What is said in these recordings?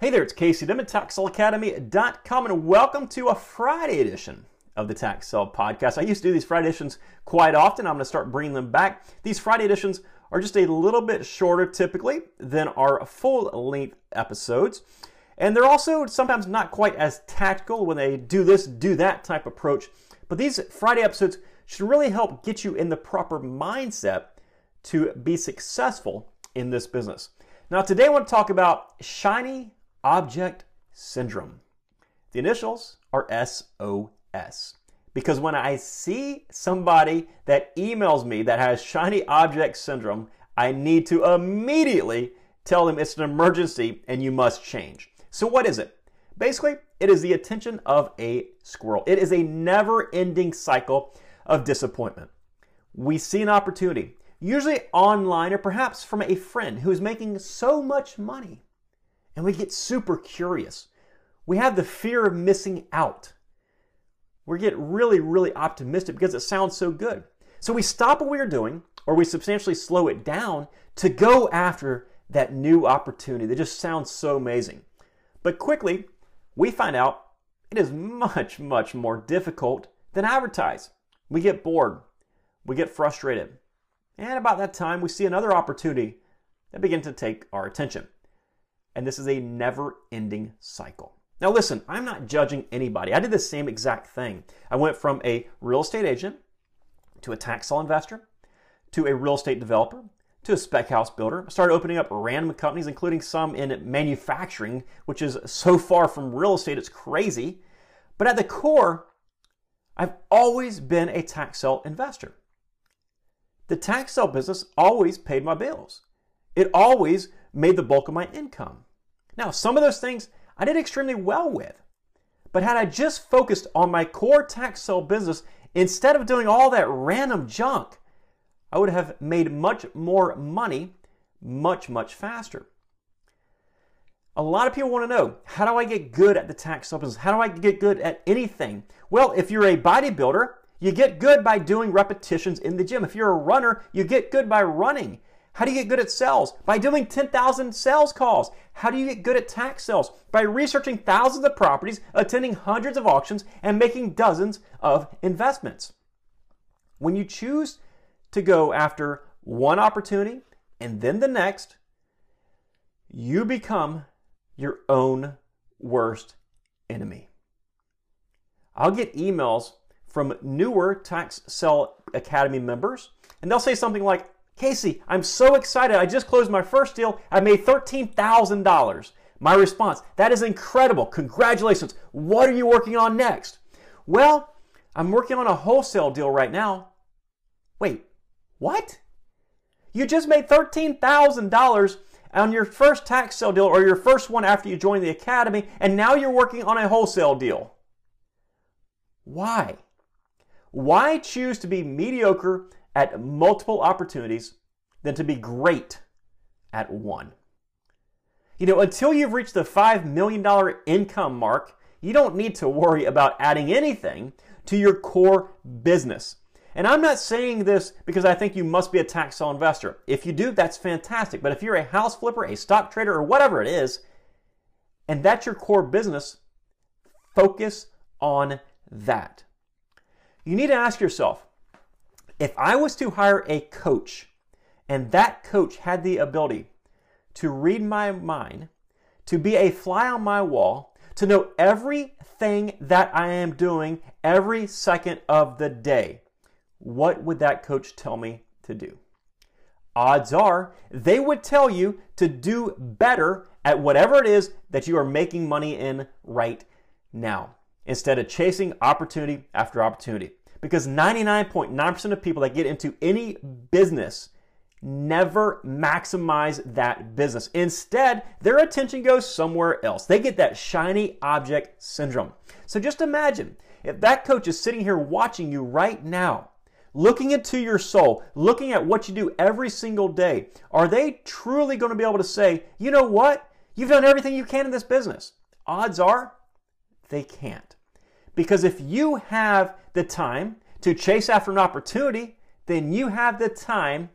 Hey there, it's Casey Dim at TaxSaleAcademy.com and welcome to a Friday edition of the Tax Sale Podcast. I used to do these Friday editions quite often. I'm going to start bringing them back. These Friday editions are just a little bit shorter typically than our full length episodes. And they're also sometimes not quite as tactical when they do this, do that type approach. But these Friday episodes should really help get you in the proper mindset to be successful in this business. Now, today I want to talk about shiny object syndrome. The initials are SOS. Because when I see somebody that emails me that has shiny object syndrome, I need to immediately tell them it's an emergency and you must change. So, what is it? Basically, it is the attention of a squirrel. It is a never ending cycle of disappointment. We see an opportunity, usually online or perhaps from a friend who is making so much money and we get super curious. We have the fear of missing out. We get really, really optimistic because it sounds so good. So we stop what we are doing or we substantially slow it down to go after that new opportunity that just sounds so amazing. But quickly, we find out it is much, much more difficult than advertised. We get bored, we get frustrated, and about that time, we see another opportunity that begins to take our attention and this is a never ending cycle. Now, listen, I'm not judging anybody. I did the same exact thing. I went from a real estate agent to a tax sale investor to a real estate developer to a spec house builder. I started opening up random companies, including some in manufacturing, which is so far from real estate, it's crazy. But at the core, I've always been a tax sale investor. The tax sale business always paid my bills. It always made the bulk of my income. Now, some of those things I did extremely well with. But had I just focused on my core tax sale business instead of doing all that random junk, I would have made much more money much, much faster. A lot of people want to know how do I get good at the tax sale business? How do I get good at anything? Well, if you're a bodybuilder, you get good by doing repetitions in the gym. If you're a runner, you get good by running. How do you get good at sales? By doing 10,000 sales calls. How do you get good at tax sales? By researching thousands of properties, attending hundreds of auctions, and making dozens of investments. When you choose to go after one opportunity and then the next, you become your own worst enemy. I'll get emails from newer Tax Sale Academy members, and they'll say something like, Casey, I'm so excited. I just closed my first deal. I made $13,000. My response, that is incredible. Congratulations. What are you working on next? Well, I'm working on a wholesale deal right now. Wait, what? You just made $13,000 on your first tax sale deal or your first one after you joined the academy, and now you're working on a wholesale deal. Why? Why choose to be mediocre at multiple opportunities than to be great at one. You know, until you've reached the $5 million income mark, you don't need to worry about adding anything to your core business. And I'm not saying this because I think you must be a tax sale investor. If you do, that's fantastic. But if you're a house flipper, a stock trader, or whatever it is, and that's your core business, focus on that. You need to ask yourself if I was to hire a coach and that coach had the ability to read my mind, to be a fly on my wall, to know everything that I am doing every second of the day, what would that coach tell me to do? Odds are they would tell you to do better at whatever it is that you are making money in right now instead of chasing opportunity after opportunity because 99.9% of people that get into any business never maximize that business. Instead, their attention goes somewhere else. They get that shiny object syndrome. So just imagine if that coach is sitting here watching you right now, looking into your soul, looking at what you do every single day, are they truly going to be able to say, you know what? You've done everything you can in this business? Odds are they can't. Because if you have the time to chase after an opportunity, then you have the time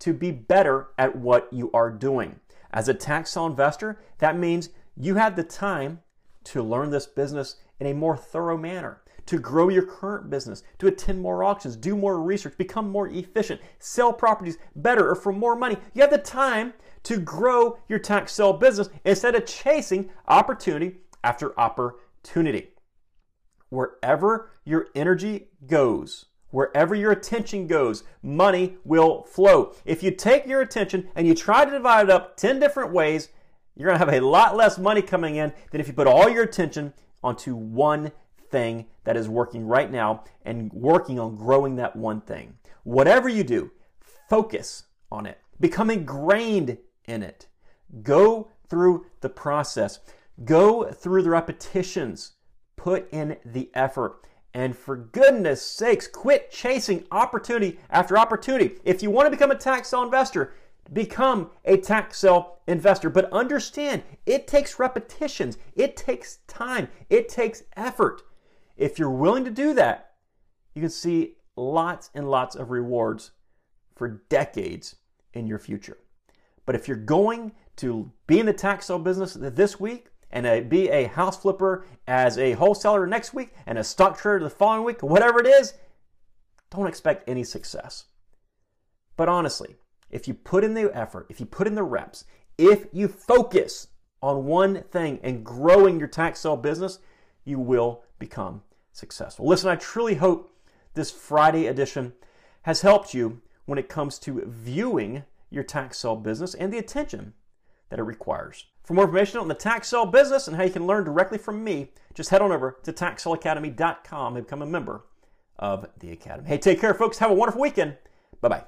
to be better at what you are doing. As a tax sale investor, that means You have the time to learn this business in a more thorough manner, to grow your current business, to attend more auctions, do more research, become more efficient, sell properties better or for more money. You have the time to grow your tax sale business instead of chasing opportunity after opportunity. Wherever your energy goes, wherever your attention goes, money will flow. If you take your attention and you try to divide it up 10 different ways, you're going to have a lot less money coming in than if you put all your attention onto one thing that is working right now and working on growing that one thing. Whatever you do, focus on it. Become ingrained in it. Go through the process. Go through the repetitions. Put in the effort. And for goodness sakes, quit chasing opportunity after opportunity. If you want to become a tax sale investor, become a tax sale investor. But understand, it takes repetitions, it takes time, it takes effort. If you're willing to do that, you can see lots and lots of rewards for decades in your future. But if you're going to be in the tax sale business this week and a, be a house flipper as a wholesaler next week and a stock trader the following week, whatever it is, don't expect any success. But honestly, if you put in the effort, if you put in the reps, if you focus on one thing and growing your tax sale business, you will become successful. Listen, I truly hope this Friday edition has helped you when it comes to viewing your tax sale business and the attention that it requires. For more information on the tax sale business and how you can learn directly from me, just head on over to taxsaleacademy.com and become a member of the Academy. Hey, take care, folks. Have a wonderful weekend. Bye bye.